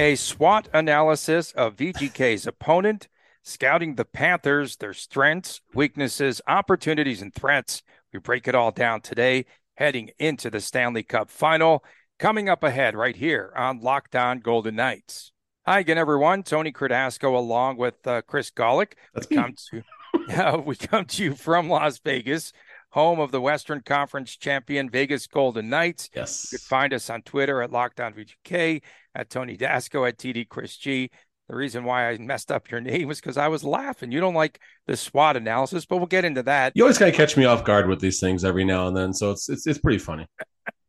A SWOT analysis of VGK's opponent, scouting the Panthers, their strengths, weaknesses, opportunities, and threats. We break it all down today, heading into the Stanley Cup final. Coming up ahead right here on Locked On Golden Knights. Hi again, everyone. Tony Cardasco along with uh, Chris Gawlik. We come to yeah, we come to you from Las Vegas, home of the Western Conference champion Vegas Golden Knights. Yes. You could find us on Twitter at Locked On VGK, at Tony Dasco, at TD Chris G. The reason why I messed up your name was because I was laughing. You don't like the SWOT analysis, but we'll get into that. You always gotta catch me off guard with these things every now and then, so it's it's it's pretty funny.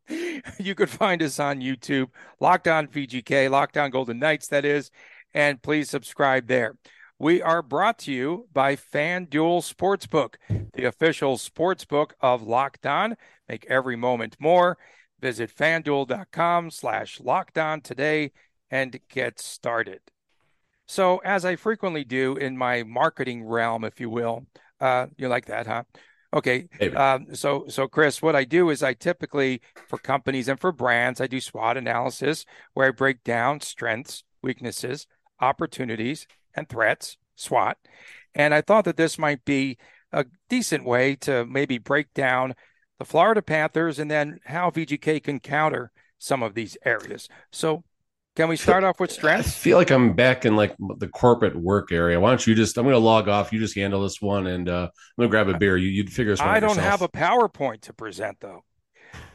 you could find us on YouTube, Locked On VGK, Locked On Golden Knights, that is, and please subscribe there. We are brought to you by FanDuel Sportsbook, the official sportsbook of Locked On. Make every moment more. Visit fanduel.com slash locked on today and get started. So, as I frequently do in my marketing realm, if you will, uh, you like that, huh? Okay. Um, so, so Chris, what I do is I typically, for companies and for brands, I do SWOT analysis where I break down strengths, weaknesses, opportunities, and threats, SWOT. And I thought that this might be a decent way to maybe break down the Florida Panthers and then how VGK can counter some of these areas. So, can we start off with strengths? I feel like I'm back in like the corporate work area. Why don't you just? I'm going to log off. You just handle this one, and uh, I'm going to grab a beer. You you'd figure this one I don't yourself. have a PowerPoint to present though.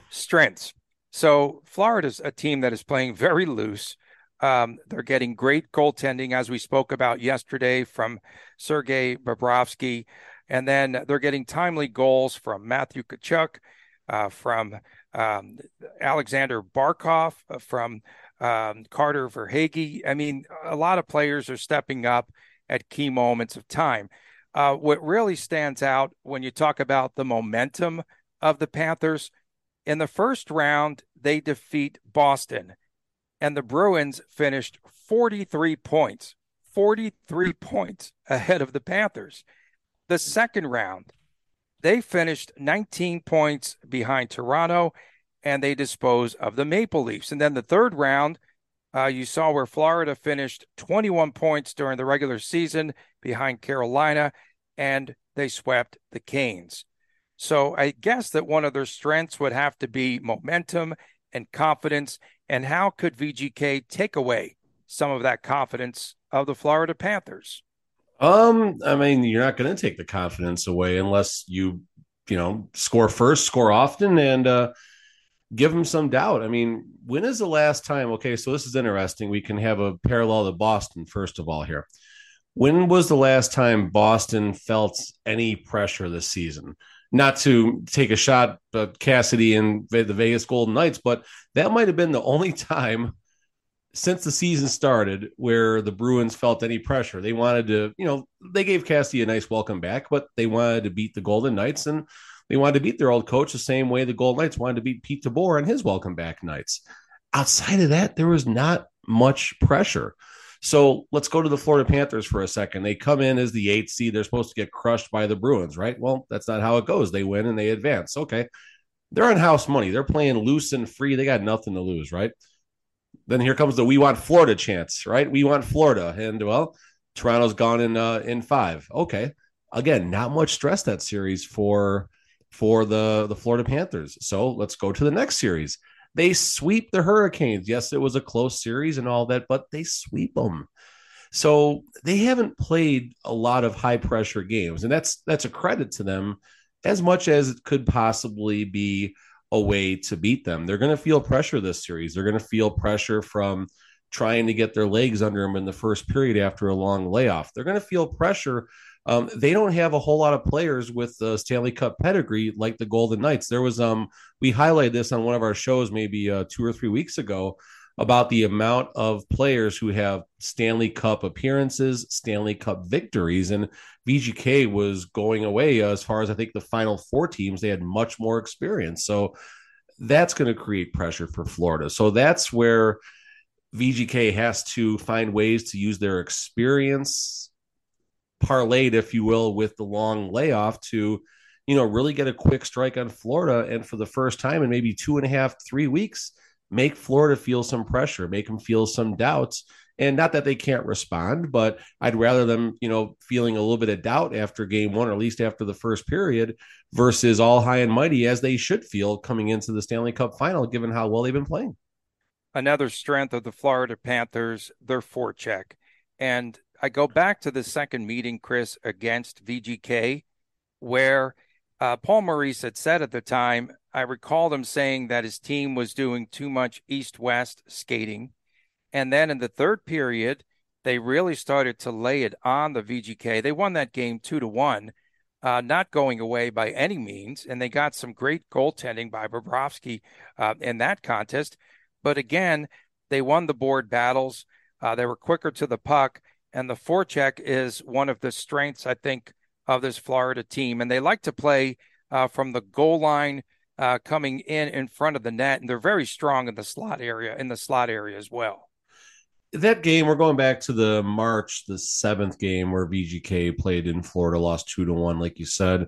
Strengths. So Florida's a team that is playing very loose. Um, they're getting great goaltending, as we spoke about yesterday, from Sergei Bobrovsky, and then they're getting timely goals from Matthew Tkachuk, uh, from um, Alexander Barkov, uh, from um, Carter Verhaeghe. I mean, a lot of players are stepping up at key moments of time. Uh, what really stands out when you talk about the momentum of the Panthers in the first round, they defeat Boston, and the Bruins finished 43 points, 43 points ahead of the Panthers. The second round, they finished 19 points behind Toronto, and they dispose of the Maple Leafs. And then the third round, uh, you saw where Florida finished 21 points during the regular season behind Carolina, and they swept the Canes. So I guess that one of their strengths would have to be momentum and confidence. And how could VGK take away some of that confidence of the Florida Panthers? Um, I mean, you're not going to take the confidence away unless you, you know, score first, score often, and uh, give them some doubt. I mean, when is the last time? Okay, so this is interesting. We can have a parallel to Boston first of all here. When was the last time Boston felt any pressure this season? Not to take a shot at Cassidy and the Vegas Golden Knights, but that might have been the only time since the season started where the Bruins felt any pressure. They wanted to, you know, they gave Cassidy a nice welcome back, but they wanted to beat the Golden Knights and they wanted to beat their old coach the same way the Golden Knights wanted to beat Pete DeBoer and his welcome back nights. Outside of that, there was not much pressure. So let's go to the Florida Panthers for a second. They come in as the eighth seed. They're supposed to get crushed by the Bruins, right? Well, that's not how it goes. They win and they advance. Okay. They're on house money. They're playing loose and free. They got nothing to lose, right? Then here comes the we want Florida chance, right? We want Florida. And well, Toronto's gone in uh in five. Okay. Again, not much stress that series for for the the Florida Panthers. So let's go to the next series. They sweep the Hurricanes. Yes, it was a close series and all that, but they sweep them. So they haven't played a lot of high pressure games, and that's that's a credit to them as much as it could possibly be a way to beat them. They're going to feel pressure this series. They're going to feel pressure from trying to get their legs under them in the first period after a long layoff. They're going to feel pressure. Um, they don't have a whole lot of players with the Stanley Cup pedigree like the Golden Knights. There was um we highlighted this on one of our shows maybe uh, two or three weeks ago. about the amount of players who have Stanley Cup appearances, Stanley Cup victories, and VGK was going away as far as I think the final four teams. They had much more experience, so that's going to create pressure for Florida. So that's where VGK has to find ways to use their experience parlayed, if you will, with the long layoff to, you know, really get a quick strike on Florida. And for the first time in maybe two and a half, three weeks, make Florida feel some pressure, make them feel some doubts. And not that they can't respond, but I'd rather them, you know, feeling a little bit of doubt after game one, or at least after the first period, versus all high and mighty as they should feel coming into the Stanley Cup final, given how well they've been playing. Another strength of the Florida Panthers, their forecheck. And I go back to the second meeting, Chris, against VGK, where uh, Paul Maurice had said at the time, I recall him saying that his team was doing too much east west skating. And then in the third period, they really started to lay it on the VGK. They won that game two to one, uh, not going away by any means. And they got some great goaltending by Bobrovsky uh, in that contest. But again, they won the board battles. Uh, they were quicker to the puck. And the forecheck is one of the strengths, I think, of this Florida team. And they like to play uh, from the goal line uh, coming in in front of the net. And they're very strong in the slot area, in the slot area as well. That game, we're going back to the March the seventh game where VGK played in Florida, lost two to one, like you said.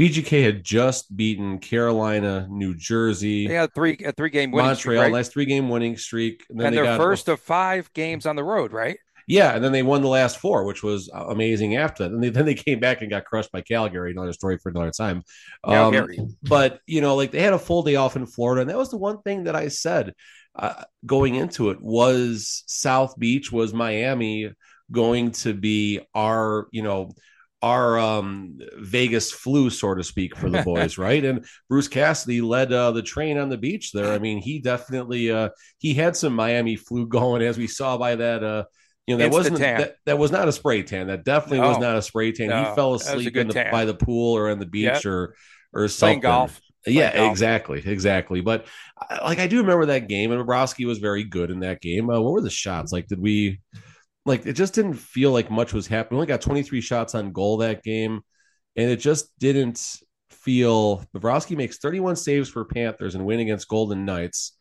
VGK had just beaten Carolina, New Jersey. They had three a three game winning Montreal, streak, right? nice three game winning streak. And, and their got, first of five games on the road, right? Yeah, and then they won the last four, which was amazing after that. And they, then they came back and got crushed by Calgary. Another story for another time. Um, but you know, like they had a full day off in Florida, and that was the one thing that I said uh, going into it was South Beach, was Miami going to be our, you know, our um, Vegas flu, so to speak, for the boys, right? And Bruce Cassidy led uh, the train on the beach there. I mean, he definitely uh, he had some Miami flu going, as we saw by that uh, you know, that wasn't that, that, was not a spray tan. That definitely no, was not a spray tan. No, he fell asleep in the, by the pool or on the beach yep. or or something. Playing golf. Yeah, golf. exactly, exactly. But like I do remember that game, and Bobrovsky was very good in that game. Uh, what were the shots? Like, did we? Like, it just didn't feel like much was happening. We only got 23 shots on goal that game, and it just didn't feel. Bobrovsky makes 31 saves for Panthers and win against Golden Knights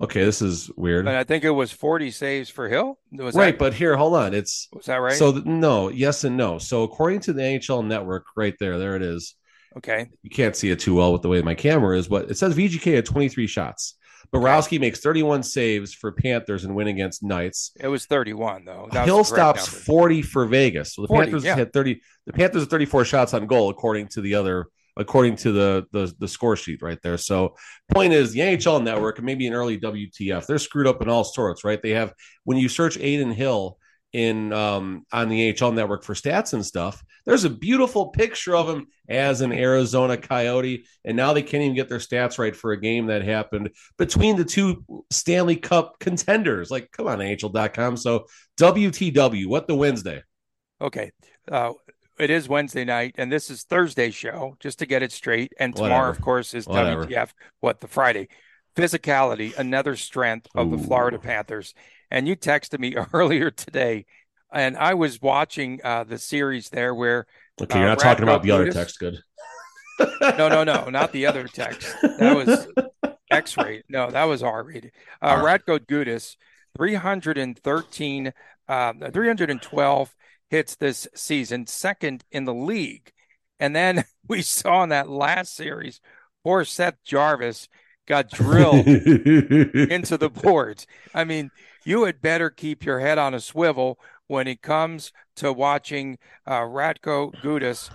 Okay, this is weird. And I think it was 40 saves for Hill. Was right, that, but here, hold on. It's was that right? So no, yes and no. So according to the NHL Network, right there, there it is. Okay. You can't see it too well with the way my camera is, but it says VGK had 23 shots. Bobrovsky okay. makes 31 saves for Panthers and win against Knights. It was 31 though. That Hill stops number. 40 for Vegas. So the 40, Panthers yeah. had 30. The Panthers had 34 shots on goal according to the other according to the, the the score sheet right there. So point is the NHL network and maybe an early WTF, they're screwed up in all sorts, right? They have when you search Adin Hill in um, on the NHL network for stats and stuff, there's a beautiful picture of him as an Arizona Coyote, and now they can't even get their stats right for a game that happened between the two Stanley Cup contenders. Like, come on, NHL.com. So WTW, what the Wednesday? Okay. Uh, it is Wednesday night, and this is Thursday show, just to get it straight. And tomorrow, Whatever. of course, is Whatever. WTF. What the Friday? Physicality, another strength of Ooh. the Florida Panthers. And you texted me earlier today, and I was watching uh, the series there where. Okay, you're not uh, talking about the other text. Good. no, no, no, not the other text. That was X-rated. No, that was R-rated. Uh, Radko Gudas, 313, uh, 312 hits this season, second in the league. And then we saw in that last series, poor Seth Jarvis got drilled into the boards. I mean, you had better keep your head on a swivel when it comes to watching uh, Radko Gudas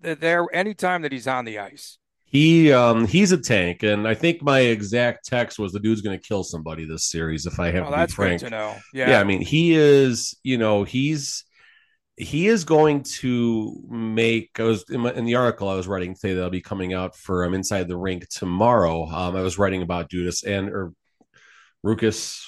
there anytime that he's on the ice. He um he's a tank, and I think my exact text was the dude's going to kill somebody this series. If I have oh, to be frank, to know. Yeah, yeah. I mean, he is. You know, he's he is going to make. I was in, my, in, the article I was writing today that'll be coming out for um, Inside the Rink tomorrow. Um, I was writing about Dudas and or Rukus.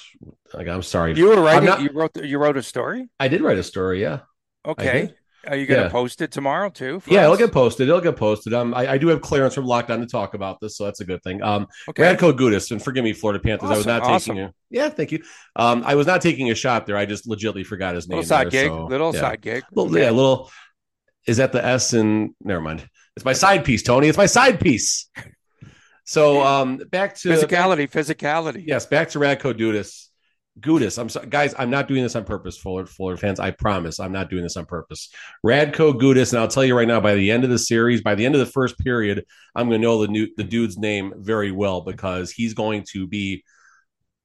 Like, I'm sorry, you were writing. Not, you wrote. You wrote a story. I did write a story. Yeah. Okay. Are you going to Yeah. post it tomorrow too? Yeah, it'll get posted. It'll get posted. Um, I, I do have clearance from Locked On to talk about this, so that's a good thing. Um, okay. Radko Gudis, and forgive me, Florida Panthers. I was not awesome. taking a yeah, thank you. Um, I was not taking a shot there. I just legitimately forgot his name. little side there, gig, so, little yeah. side gig. Little, yeah, little. Is that the S and never mind. It's my side piece, Tony. It's my side piece. So um, back to physicality, physicality. Yes, back to Radko Gudis. Gudis. I'm sorry, guys. I'm not doing this on purpose, Fuller, Fuller fans. I promise. I'm not doing this on purpose. Radko Gudis, and I'll tell you right now. By the end of the series, by the end of the first period, I'm going to know the new the dude's name very well because he's going to be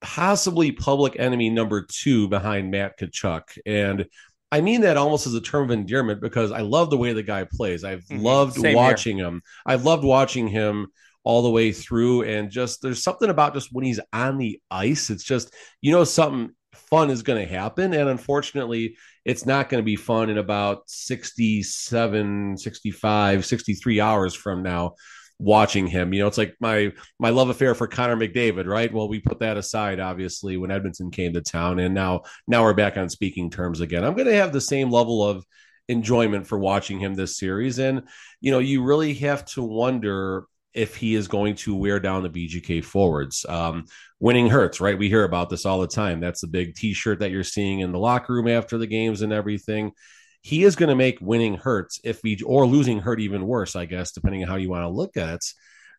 possibly public enemy number two behind Matt Tkachuk. And I mean that almost as a term of endearment because I love the way the guy plays. I've Mhm. loved Same here. watching him. I've loved watching him all the way through. And just there's something about just when he's on the ice, it's just, you know, something fun is going to happen. And unfortunately, it's not going to be fun in about 67, 65, 63 hours from now watching him. You know, it's like my my love affair for Connor McDavid, right? Well, we put that aside obviously when Edmonton came to town and now now we're back on speaking terms again. I'm going to have the same level of enjoyment for watching him this series and you know, you really have to wonder if he is going to wear down the VGK forwards. Um, winning hurts, right? We hear about this all the time. That's the big T-shirt that you're seeing in the locker room after the games and everything. He is going to make winning hurts if we or losing hurt even worse, I guess, depending on how you want to look at it.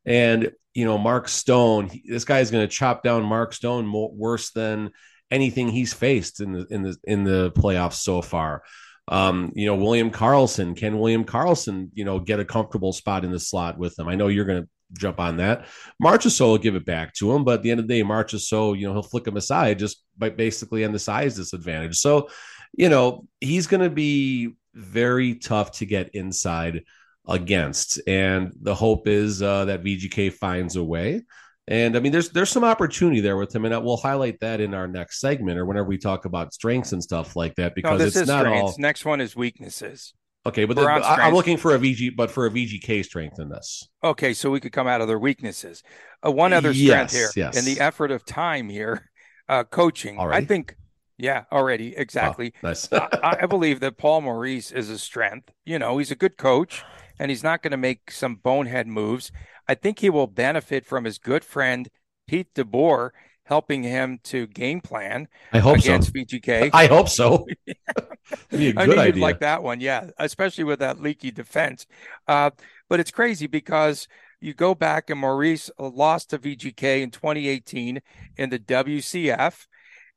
And you know, Mark Stone, he- this guy is going to chop down Mark Stone more, worse than anything he's faced in the in the in the playoffs so far. Um, you know, William Karlsson, can William Karlsson, you know, get a comfortable spot in the slot with him? I know you're going to jump on that. Marchessault will give it back to him, but at the end of the day, Marchessault, you know, he'll flick him aside just by basically on the size disadvantage. So, you know, he's going to be very tough to get inside against. And the hope is uh, that VGK finds a way. And I mean, there's there's some opportunity there with him, and we'll highlight that in our next segment or whenever we talk about strengths and stuff like that No, because this it's not strengths. all Next one is weaknesses. okay. But We're the- on I- I'm looking for a VG, but for a VGK strength in this. Okay, so we could come out of their weaknesses. Uh, one other Yes, strength here yes. in the effort of time here, uh, coaching. Already? I think, yeah, already exactly. Oh, nice. I, I believe that Paul Maurice is a strength. You know, he's a good coach, and he's not going to make some bonehead moves. I think he will benefit from his good friend Pete DeBoer helping him to game plan I hope so. VGK. I hope so. Be a I good knew you'd idea. like that one, yeah, especially with that leaky defense. Uh, but it's crazy because you go back and Maurice lost to VGK in 2018 in the WCF,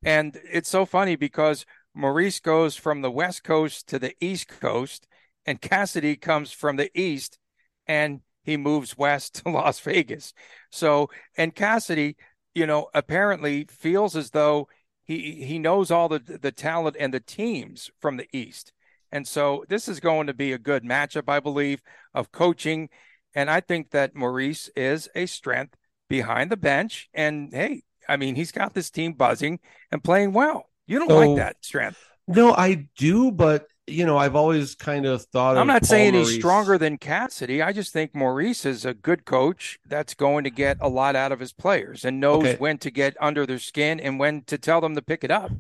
and it's so funny because Maurice goes from the West Coast to the East Coast, and Cassidy comes from the East, and he moves west to Las Vegas. So, and Cassidy, you know, apparently feels as though he he knows all the the talent and the teams from the East. And so this is going to be a good matchup, I believe, of coaching. And I think that Maurice is a strength behind the bench. And hey, I mean, he's got this team buzzing and playing well. You don't So- like that strength. No, I do, but you know, I've always kind of thought. I'm of not Paul saying he's stronger than Cassidy. I just think Maurice is a good coach that's going to get a lot out of his players and knows Okay. when to get under their skin and when to tell them to pick it up.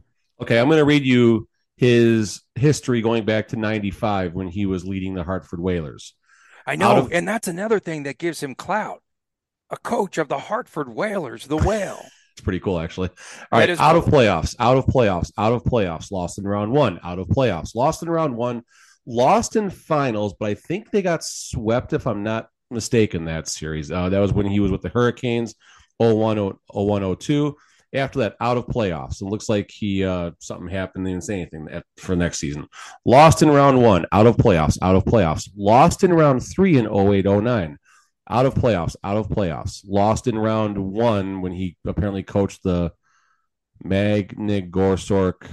Okay, I'm going to read you his history going back to '95 when he was leading the Hartford Whalers. I know, of- and that's another thing that gives him clout. A coach of the Hartford Whalers, the whale. It's pretty cool, actually. All right, out cool. of playoffs, out of playoffs, out of playoffs. Lost in round one, out of playoffs. Lost in round one, lost in finals, but I think they got swept, if I'm not mistaken, that series. Uh, that was when he was with the Hurricanes, 01, 01, 02. After that, out of playoffs. It looks like he uh, something happened. They didn't say anything at, for next season. Lost in round one, out of playoffs, out of playoffs. Lost in round three in 08, 09 out of playoffs, out of playoffs. Lost in round one when he apparently coached the Magnigorsork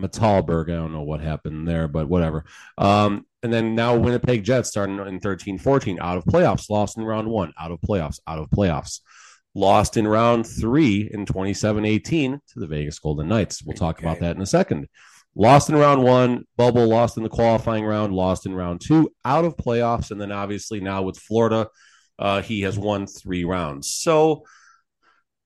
Metalberg. I don't know what happened there, but whatever. Um, and then now Winnipeg Jets starting in 13 14, out of playoffs. Lost in round one, out of playoffs, out of playoffs. Lost in round three in 27 18 to the Vegas Golden Knights. We'll talk about that in a second. Lost in round one, bubble, lost in the qualifying round, lost in round two, out of playoffs. And then obviously now with Florida, uh, he has won three rounds. So,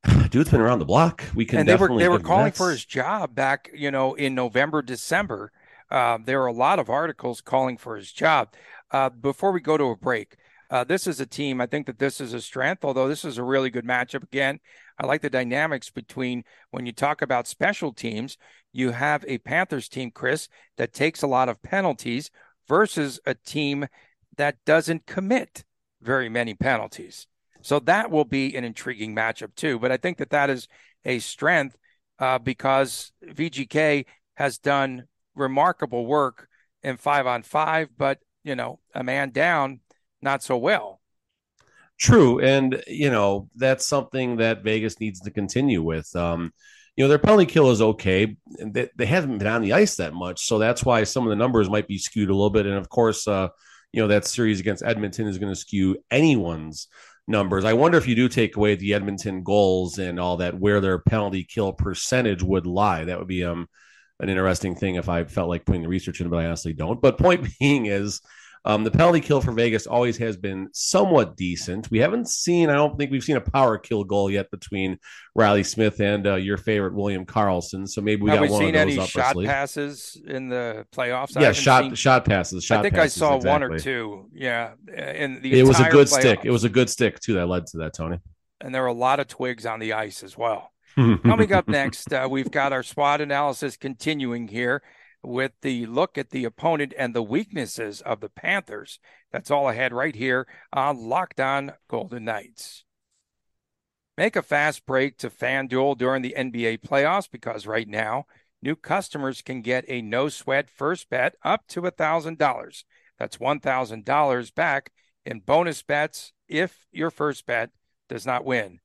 dude's been around the block. We can and they were they were calling for his job back, you know, in November, December. Uh, there are a lot of articles calling for his job. Uh, before we go to a break, uh, this is a team. I think that this is a strength, although this is a really good matchup. Again, I like the dynamics between when you talk about special teams, you have a Panthers team, Chris, that takes a lot of penalties versus a team that doesn't commit very many penalties. So that will be an intriguing matchup too. But I think that that is a strength uh, because VGK has done remarkable work in five on five, but you know, a man down, not so well. True, and you know that's something that Vegas needs to continue with. Um, you know, their penalty kill is okay. They, they haven't been on the ice that much, so that's why some of the numbers might be skewed a little bit. And of course, uh, you know that series against Edmonton is going to skew anyone's numbers. I wonder if you do take away the Edmonton goals and all that, where their penalty kill percentage would lie. That would be um an interesting thing if I felt like putting the research in, but I honestly don't. But point being is um, the penalty kill for Vegas always has been somewhat decent. We haven't seen, I don't think we've seen a power kill goal yet between Reilly Smith and uh, your favorite William Karlsson. So maybe we Have got we one seen of those any up shot passes in the playoffs? Yeah, shot seen, shot passes. Shot I think passes, I saw one or two. Yeah, in the It was a good stick. It was a good stick too that led to that, Tony. and there were a lot of twigs on the ice as well. Coming up next, uh, we've got our SWOT analysis continuing here with the look at the opponent and the weaknesses of the Panthers. That's all ahead right here on Locked On Golden Knights. Make a fast break to FanDuel during the NBA playoffs because right now, new customers can get a no sweat first bet up to $1,000. That's $1,000 back in bonus bets if your first bet does not win.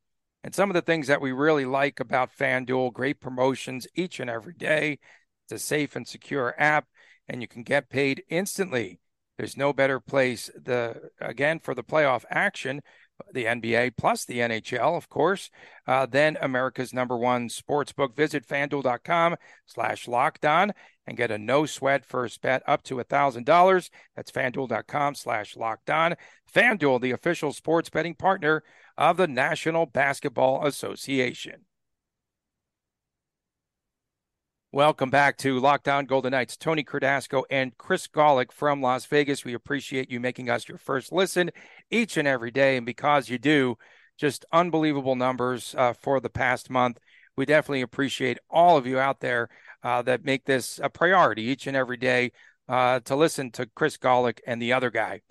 And some of the things that we really like about FanDuel great promotions each and every day. It's a safe and secure app, and you can get paid instantly. There's no better place the again for the playoff action, the NBA plus the NHL, of course, uh, then America's number one sports book. Visit fanduel.com slash locked on and get a no sweat first bet up to $1,000. That's fanduel.com slash locked on. FanDuel, the official sports betting partner of the National Basketball Association. Welcome back to Locked On Golden Knights. Tony Cardasco and Chris Gawlik from Las Vegas. We appreciate you making us your first listen each and every day. And because you do, just unbelievable numbers uh, for the past month. We definitely appreciate all of you out there uh, that make this a priority each and every day uh, to listen to Chris Gawlik and the other guy.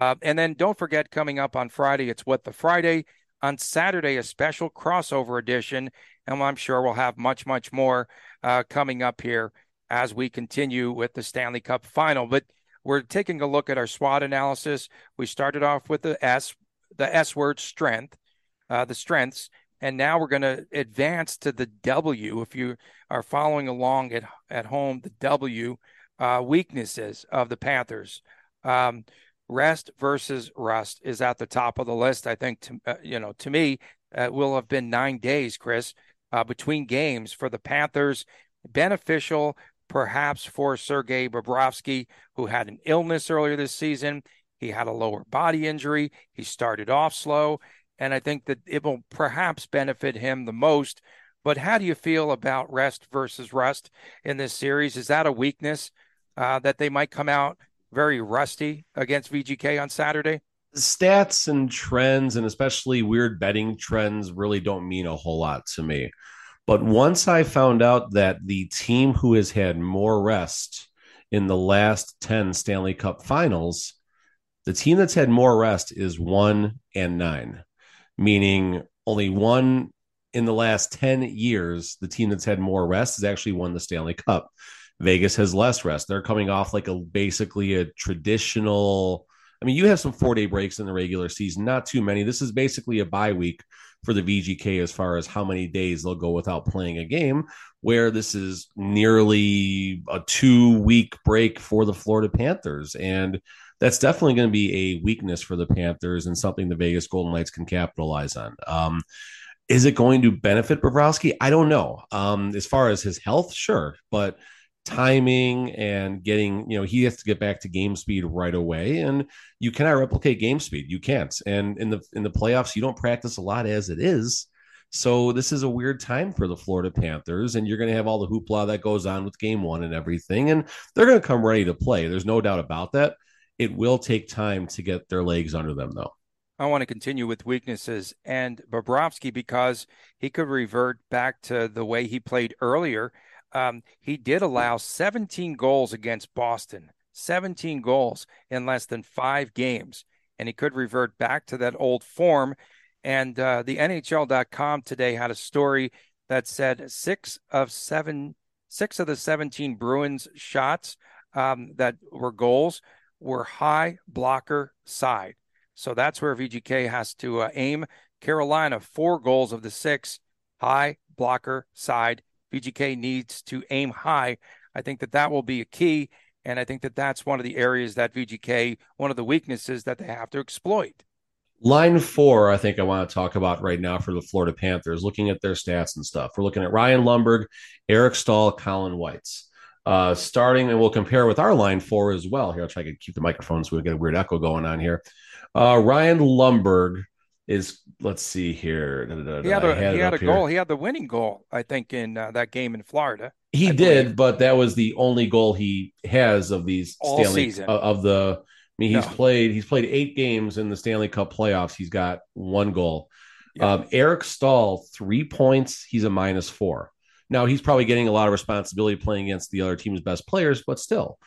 Uh, and then don't forget, coming up on Friday, it's What the Friday. On Saturday, a special crossover edition. And I'm sure we'll have much, much more uh, coming up here as we continue with the Stanley Cup final. But we're taking a look at our SWOT analysis. We started off with the S, the S word strength, uh, the strengths. And now we're going to advance to the W. If you are following along at, at home, the W uh, weaknesses of the Panthers. Um, rest versus rust is at the top of the list. I think, to, uh, you know, to me, uh, will have been nine days, Chris, uh, between games for the Panthers. Beneficial, perhaps, for Sergei Bobrovsky, who had an illness earlier this season. He had a lower body injury. He started off slow. And I think that it will perhaps benefit him the most. But how do you feel about rest versus rust in this series? Is that a weakness uh, that they might come out very rusty against VGK on Saturday? Stats and trends, and especially weird betting trends, really don't mean a whole lot to me. But once I found out that the team who has had more rest in the last 10 Stanley Cup finals, the team that's had more rest is one and nine, meaning only one in the last 10 years, the team that's had more rest has actually won the Stanley Cup. Vegas has less rest. They're coming off like a basically a traditional. I mean, you have some four day breaks in the regular season, not too many. This is basically a bye week for the VGK as far as how many days they'll go without playing a game, where this is nearly a two week break for the Florida Panthers. And that's definitely going to be a weakness for the Panthers and something the Vegas Golden Knights can capitalize on. Um, is it going to benefit Bobrovsky? I don't know. Um, as far as his health, sure, but timing and getting, you know, he has to get back to game speed right away, and you cannot replicate game speed. You can't. And in the in the playoffs, you don't practice a lot as it is. So this is a weird time for the Florida Panthers, and you're going to have all the hoopla that goes on with game one and everything, and they're going to come ready to play. There's no doubt about that. It will take time to get their legs under them, though. I want to continue with weaknesses and Bobrovsky because he could revert back to the way he played earlier. Um, he did allow 17 goals against Boston, 17 goals in less than five games, and he could revert back to that old form. And uh, the NHL.com today had a story that said six of seven, six of the 17 Bruins shots um, that were goals were high blocker side. So that's where VGK has to uh, aim. Carolina, four goals of the six, high blocker side. VGK needs to aim high. I think that that will be a key. And I think that that's one of the areas that VGK, one of the weaknesses that they have to exploit. Line four, I think I want to talk about right now for the Florida Panthers, looking at their stats and stuff. We're looking at Ryan Lundberg, Eric Staal, Colin White. Uh, starting, and we'll compare with our line four as well. Here, I'll try to keep the microphone so we get a weird echo going on here. Uh, Ryan Lundberg is, let's see here. He had a, he had a goal. He had the winning goal, I think, in uh, that game in Florida. He I did, believe. but that was the only goal he has of these All Stanley season. of the. I mean, he's no. played he's played eight games in the Stanley Cup playoffs. He's got one goal. Um, Eric Staal, three points. He's a minus four. Now he's probably getting a lot of responsibility playing against the other team's best players, but still.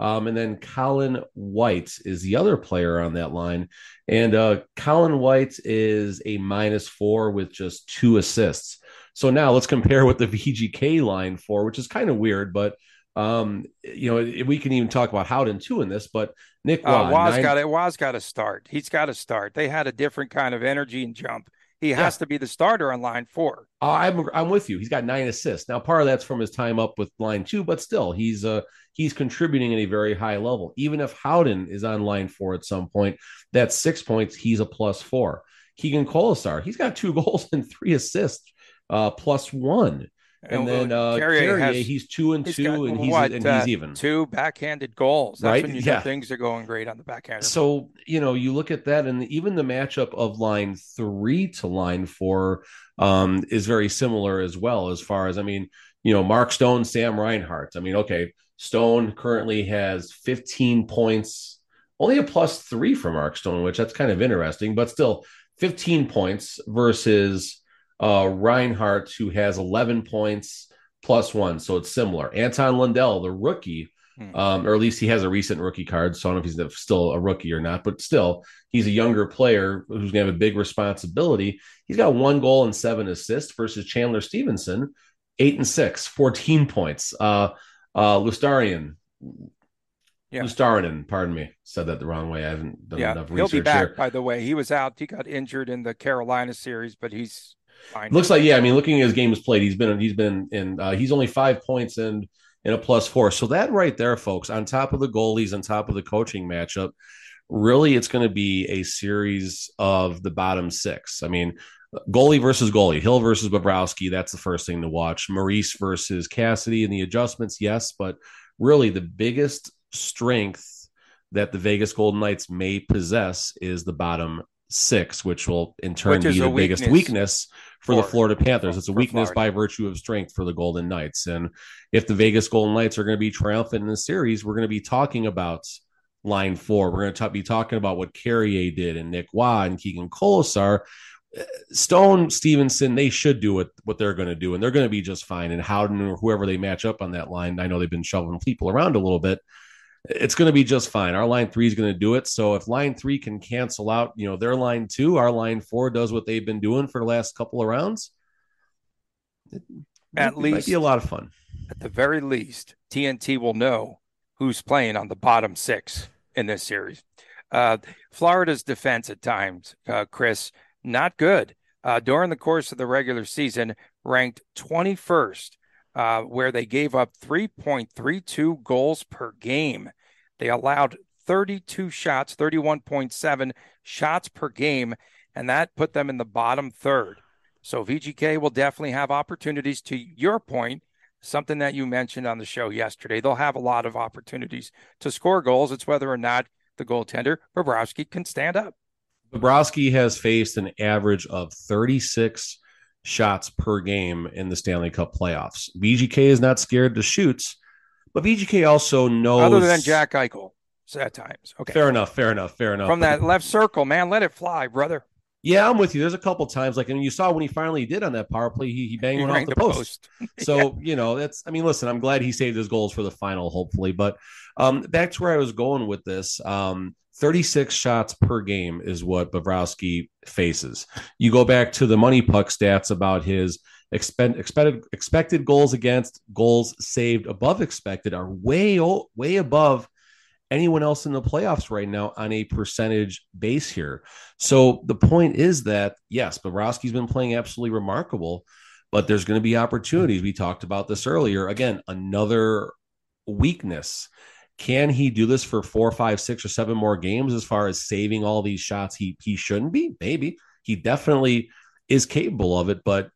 Um, and then Colin White is the other player on that line. And uh, Colin White is a minus four with just two assists. So now let's compare what the VGK line for, which is kind of weird, but um, you know, we can even talk about Howden too in this, but Nick Roy, uh, Roy's nine... got it. Roy's got to start. He's got to start. They had a different kind of energy and jump. He has yeah. to be the starter on line four. Uh, I'm I'm with you. He's got nine assists. Now, part of that's from his time up with line two, but still, he's uh he's contributing at a very high level. Even if Howden is on line four at some point, that's six points. He's a plus four. Keegan Kolesar, he's got two goals and three assists, uh, plus one. And, then uh, Carrier, Carrier has, he's two and two, got, and he's what, and he's uh, even two backhanded goals. That's right? when you yeah. know things are going great on the backhand. So you know you look at that, and even the matchup of line three to line four um, is very similar as well. As far as I mean, you know, Mark Stone, Sam Reinhart. I mean, okay, Stone currently has 15 points, only a plus three for Mark Stone, which that's kind of interesting, but still 15 points versus uh, Reinhart, who has 11 points plus one. So it's similar. Anton Lundell, the rookie, hmm. um, or at least he has a recent rookie card. So I don't know if he's still a rookie or not, but still, he's a younger player who's going to have a big responsibility. He's got one goal and seven assists versus Chandler Stephenson, eight and six, 14 points. Uh, uh, Lustarian, yeah. Luostarinen, pardon me, said that the wrong way. I haven't done yeah. enough research. He'll be back, here. by the way. He was out. He got injured in the Carolina series, but he's Looks like yeah. I mean, looking at his games played, he's been he's been in uh, he's only five points and in a plus four. So that right there, folks, on top of the goalies, on top of the coaching matchup, really it's going to be a series of the bottom six. I mean, goalie versus goalie, Hill versus Bobrovsky. That's the first thing to watch. Maurice versus Cassidy and the adjustments, yes, but really the biggest strength that the Vegas Golden Knights may possess is the bottom six, which will in turn be the biggest weakness for, for, the Florida Panthers. It's a weakness Florida. by virtue of strength for the Golden Knights. And if the Vegas Golden Knights are going to be triumphant in the series, we're going to be talking about line four. We're going to be talking about what Carrier did and Nick Roy and Keegan Kolesar. Stone Stephenson, they should do what, what they're going to do, and they're going to be just fine. And Howden or whoever they match up on that line, I know they've been shoveling people around a little bit it's going to be just fine. Our line three is going to do it. So if line three can cancel out, you know, their line two, our line four does what they've been doing for the last couple of rounds. It at might, least be a lot of fun. At the very least, TNT will know who's playing on the bottom six in this series. Uh, Florida's defense at times, uh, Chris, not good. Uh, during the course of the regular season, ranked 21st uh, where they gave up 3.32 goals per game. They allowed 32 shots, 31.7 shots per game, and that put them in the bottom third. So VGK will definitely have opportunities. To your point, something that you mentioned on the show yesterday, they'll have a lot of opportunities to score goals. It's whether or not the goaltender Bobrovsky can stand up. Bobrovsky has faced an average of 36 shots per game in the Stanley Cup playoffs. VGK is not scared to shoot, but VGK also knows. Other than Jack Eichel at times. Okay. Fair enough. Fair enough. Fair enough. From that left circle, man, let it fly, brother. Yeah, I'm with you. There's a couple times, like, I mean, you saw when he finally did on that power play, he, he banged one off the, the post. post. so, yeah. you know, that's, I mean, listen, I'm glad he saved his goals for the final, hopefully. But um, back to where I was going with this um, 36 shots per game is what Bobrovsky faces. You go back to the money puck stats about his expect, expected, expected goals against, goals saved above expected are way, way above anyone else in the playoffs right now on a percentage base here. So the point is that yes, Bobrovsky's been playing absolutely remarkable, but there's going to be opportunities. We talked about this earlier. Again, another weakness. Can he do this for four, five, six, or seven more games as far as saving all these shots? He he shouldn't be. Maybe he definitely is capable of it, but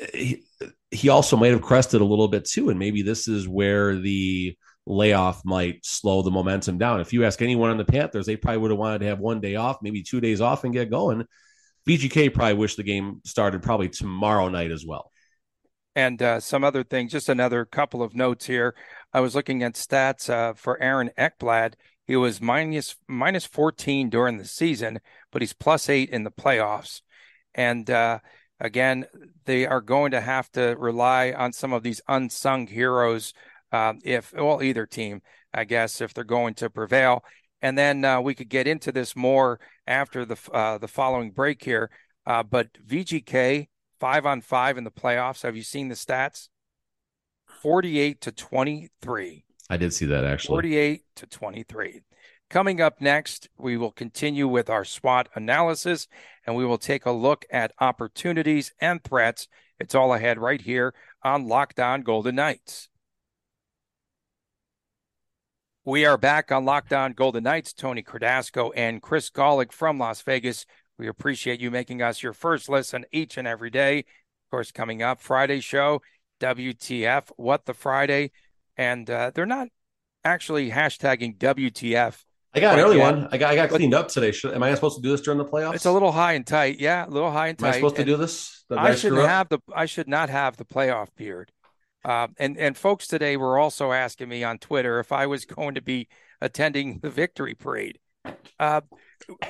eh, he, he also might have crested a little bit too. And maybe this is where the layoff might slow the momentum down. If you ask anyone on the Panthers, they probably would have wanted to have one day off, maybe two days off and get going. VGK probably wish the game started probably tomorrow night as well. And uh, some other things, just another couple of notes here. I was looking at stats uh, for Aaron Ekblad. He was minus minus 14 during the season, but he's plus eight in the playoffs. And uh, again, they are going to have to rely on some of these unsung heroes uh, if well either team, I guess, if they're going to prevail. And then uh, we could get into this more after the uh, the following break here. Uh, but VGK five on five in the playoffs. Have you seen the stats? Forty-eight to twenty-three. I did see that actually. Forty-eight to twenty-three. Coming up next, we will continue with our SWOT analysis and we will take a look at opportunities and threats. It's all ahead right here on Locked On Golden Knights. We are back on Locked On Golden Knights. Tony Cardasco and Chris Gawlik from Las Vegas. We appreciate you making us your first listen each and every day. Of course, coming up Friday show, WTF, What the Friday, and uh, they're not actually hashtagging WTF. I got an early yet. one. I got I got cleaned up today. Should, am I supposed to do this during the playoffs? It's a little high and tight. Yeah, a little high and tight. Am I supposed and to do this? I shouldn't have the. I should not have the playoff beard. Uh, and and folks today were also asking me on Twitter if I was going to be attending the victory parade. Uh,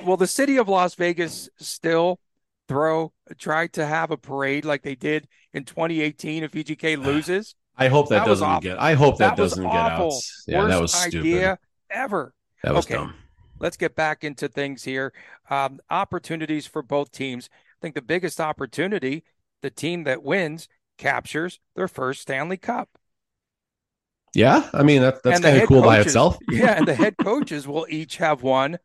will the city of Las Vegas still throw try to have a parade like they did in 2018 if VGK loses? I hope that, that doesn't get. I hope that, that doesn't get out. Yeah, Worst that was stupid. idea ever. That was okay. dumb. Let's get back into things here. Um, opportunities for both teams. I think the biggest opportunity, the team that wins, captures their first Stanley Cup. Yeah, I mean that, that's kind of cool coaches, by itself. yeah, and the head coaches will each have won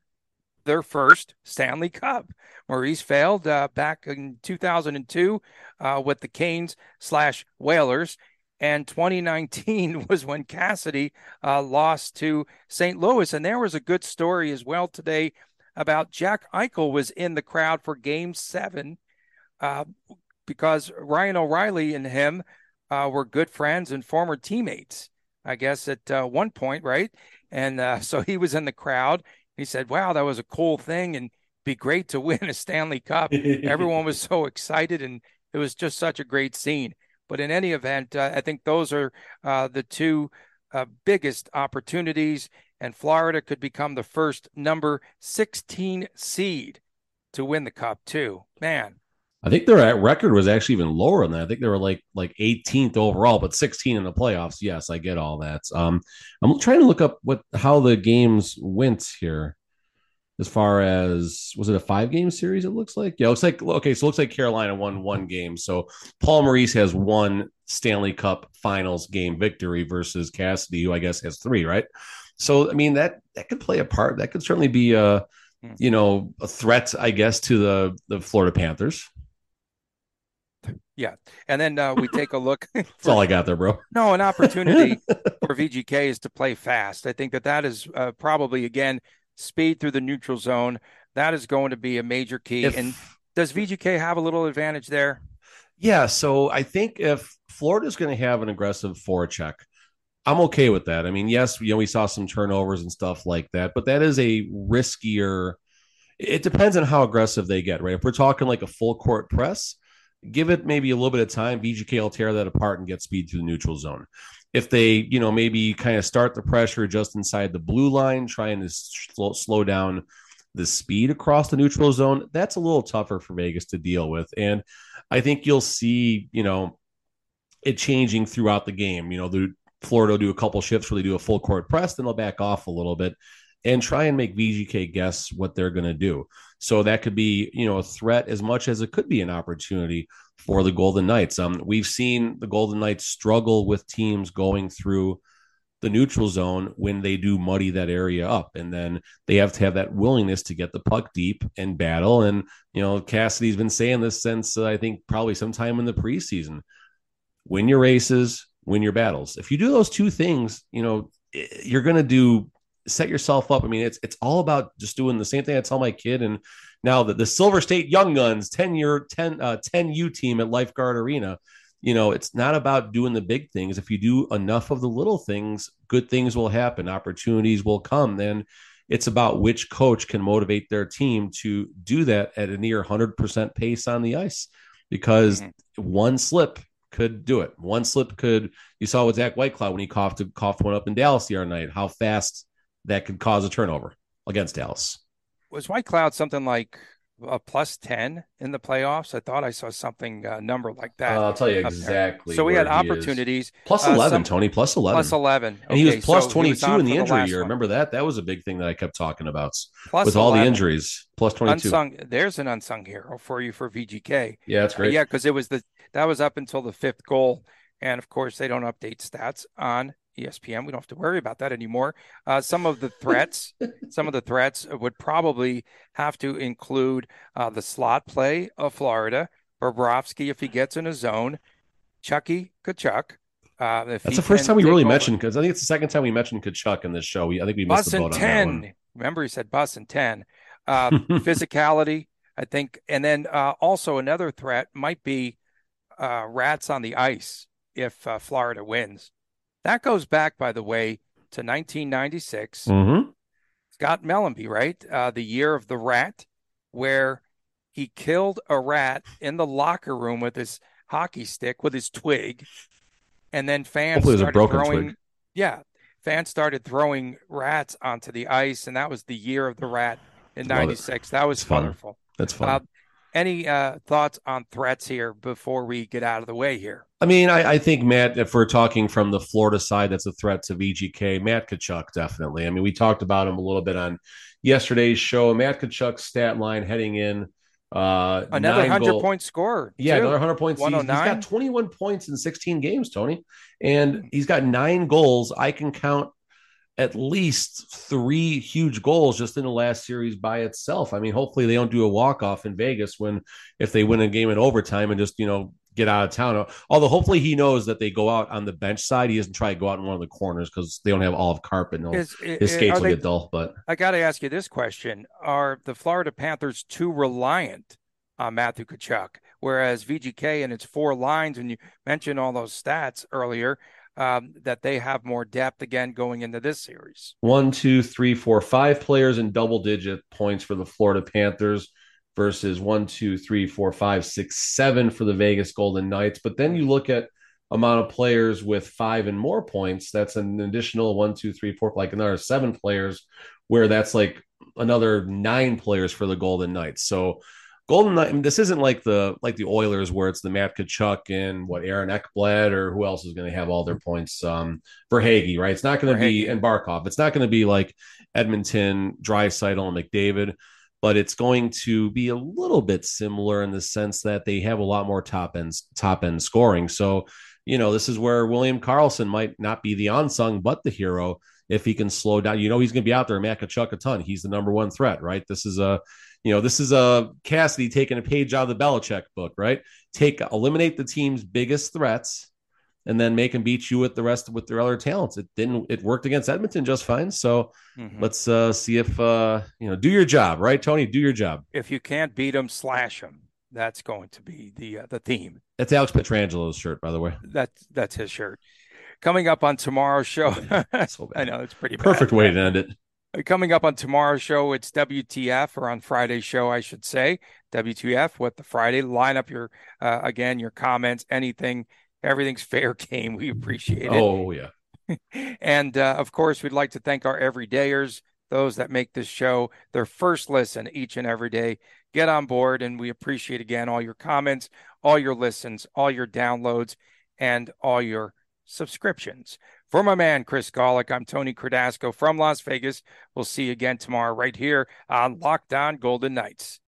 their first Stanley Cup. Maurice failed uh, back in 2002 uh, with the Canes slash Whalers, and 2019 was when Cassidy uh, lost to St. Louis. And there was a good story as well today about Jack Eichel was in the crowd for Game Seven. Uh, because Ryan O'Reilly and him uh, were good friends and former teammates, I guess, at uh, one point, right? And so he was in the crowd. He said, Wow, that was a cool thing and be great to win a Stanley Cup. Everyone was so excited and it was just such a great scene. But in any event, uh, I think those are uh, the two uh, biggest opportunities, and Florida could become the first number 16 seed to win the cup, too. Man, I think their record was actually even lower than that. I think they were like like 18th overall, but 16 in the playoffs. Yes, I get all that. Um, I'm trying to look up what how the games went here. As far as was it a five game series? It looks like yeah. It looks like okay. So it looks like Carolina won one game. So Paul Maurice has one Stanley Cup Finals game victory versus Cassidy, who I guess has three. Right. So I mean that that could play a part. That could certainly be a hmm. you know a threat, I guess, to the the Florida Panthers. Yeah, and then uh, we take a look. For, That's all I got there, bro. No, an opportunity for VGK is to play fast. I think that that is uh, probably again speed through the neutral zone. That is going to be a major key. If, and does VGK have a little advantage there? Yeah. So I think if Florida's going to have an aggressive forecheck, I'm okay with that. I mean, yes, you know, we saw some turnovers and stuff like that, but that is a riskier. It depends on how aggressive they get, right? If we're talking like a full court press, give it maybe a little bit of time. VGK will tear that apart and get speed to the neutral zone. If they, you know, maybe kind of start the pressure just inside the blue line, trying to slow, slow down the speed across the neutral zone, that's a little tougher for Vegas to deal with. And I think you'll see, you know, it changing throughout the game. You know, the Florida will do a couple shifts where they do a full court press, then they'll back off a little bit and try and make VGK guess what they're going to do. So that could be, you know, a threat as much as it could be an opportunity for the Golden Knights. Um, we've seen the Golden Knights struggle with teams going through the neutral zone when they do muddy that area up, and then they have to have that willingness to get the puck deep and battle. And you know, Cassidy's been saying this since uh, I think probably sometime in the preseason: win your races, win your battles. If you do those two things, you know, you're going to do set yourself up. I mean, it's it's all about just doing the same thing I tell my kid. And now that the Silver State Young Guns 10 year 10 uh 10 U team at Lifeguard Arena, you know, it's not about doing the big things. If you do enough of the little things, good things will happen, opportunities will come. Then it's about which coach can motivate their team to do that at a near 100% pace on the ice because mm-hmm. one slip could do it. One slip could. You saw with Zach Whitecloud when he coughed coughed one up in Dallas the other night. How fast that could cause a turnover against Dallas. Was Whitecloud something like a plus 10 in the playoffs. I thought I saw something uh, number like that. Uh, I'll tell you exactly. So we had opportunities. Plus 11, uh, some, Tony, plus 11. Plus 11. And he was plus so 22 was in the injury the year. One. Remember that? That was a big thing that I kept talking about plus with 11. all the injuries. Plus 22. Unsung, there's an unsung hero for you for VGK. Yeah, that's great. yeah, because it was the that was up until the fifth goal. And of course, they don't update stats on ESPN. We don't have to worry about that anymore. Uh, some of the threats, some of the threats would probably have to include uh, the slot play of Florida, Bobrovsky if he gets in a zone, Chucky Tkachuk. Uh, That's the first time we really over. mentioned because I think it's the second time we mentioned Tkachuk in this show. We, I think we missed bus the boat on 10. that one. Remember, he said bus and ten. Uh, physicality, I think, and then uh, also another threat might be uh, rats on the ice if uh, Florida wins. That goes back, by the way, to 1996. Mm-hmm. Scott Mellanby, right? Uh, the year of the rat, where he killed a rat in the locker room with his hockey stick, with his twig. And then fans Hopefully started throwing. Twig. Yeah. Fans started throwing rats onto the ice. And that was the year of the rat in 96. That was wonderful. That's fun. Uh, any uh, thoughts on threats here before we get out of the way here? I mean, I, I, think Matt, if we're talking from the Florida side, that's a threat to VGK. Matt Tkachuk, definitely. I mean, we talked about him a little bit on yesterday's show. Matt Tkachuk's stat line heading in. Uh, another hundred goal. point score. Yeah, another hundred points. He's, he's got 21 points in 16 games, Tony, and he's got nine goals. I can count at least three huge goals just in the last series by itself. I mean, hopefully they don't do a walk off in Vegas when if they win a game in overtime and just you know get out of town. Although hopefully he knows that they go out on the bench side. He doesn't try to go out in one of the corners because they don't have all of carpet. And is, his skates will they, get dull. But I got to ask you this question: Are the Florida Panthers too reliant on Matthew Tkachuk? Whereas VGK and its four lines, and you mentioned all those stats earlier, um, that they have more depth again going into this series. One, two, three, four, five players in double digit points for the Florida Panthers versus one, two, three, four, five, six, seven for the Vegas Golden Knights. But then you look at amount of players with five and more points. That's an additional one, two, three, four, like another seven players, where that's like another nine players for the Golden Knights. So Golden Knight. I mean, this isn't like the like the Oilers where it's the Matt Tkachuk and what Aaron Ekblad or who else is going to have all their points. Um, Verhaeghe, right? It's not going to be and Barkov. It's not going to be like Edmonton, Draisaitl, and McDavid, but it's going to be a little bit similar in the sense that they have a lot more top end top end scoring. So, you know, this is where William Karlsson might not be the unsung but the hero if he can slow down. You know, he's going to be out there, Matt Tkachuk a ton. He's the number one threat, right? This is a you know, this is a Cassidy taking a page out of the Belichick book, right? Take eliminate the team's biggest threats and then make them beat you with the rest with their other talents. It didn't it worked against Edmonton just fine. So mm-hmm. let's uh see if uh you know do your job, right, Tony? Do your job. If you can't beat them, slash them. That's going to be the uh, the theme. That's Alex Pietrangelo's shirt, by the way. That's that's his shirt. Coming up on tomorrow's show. so I know it's pretty perfect bad. way to end it. Coming up on tomorrow's show, it's WTF, or on Friday's show, I should say. WTF, what the Friday. Line up your, uh, again, your comments, anything, everything's fair game. We appreciate it. Oh, yeah. and uh, of course, we'd like to thank our everydayers, those that make this show their first listen each and every day. Get on board, and we appreciate again all your comments, all your listens, all your downloads, and all your subscriptions. For my man, Chris Gawlik, I'm Tony Cardasco from Las Vegas. We'll see you again tomorrow right here on Locked On Golden Knights.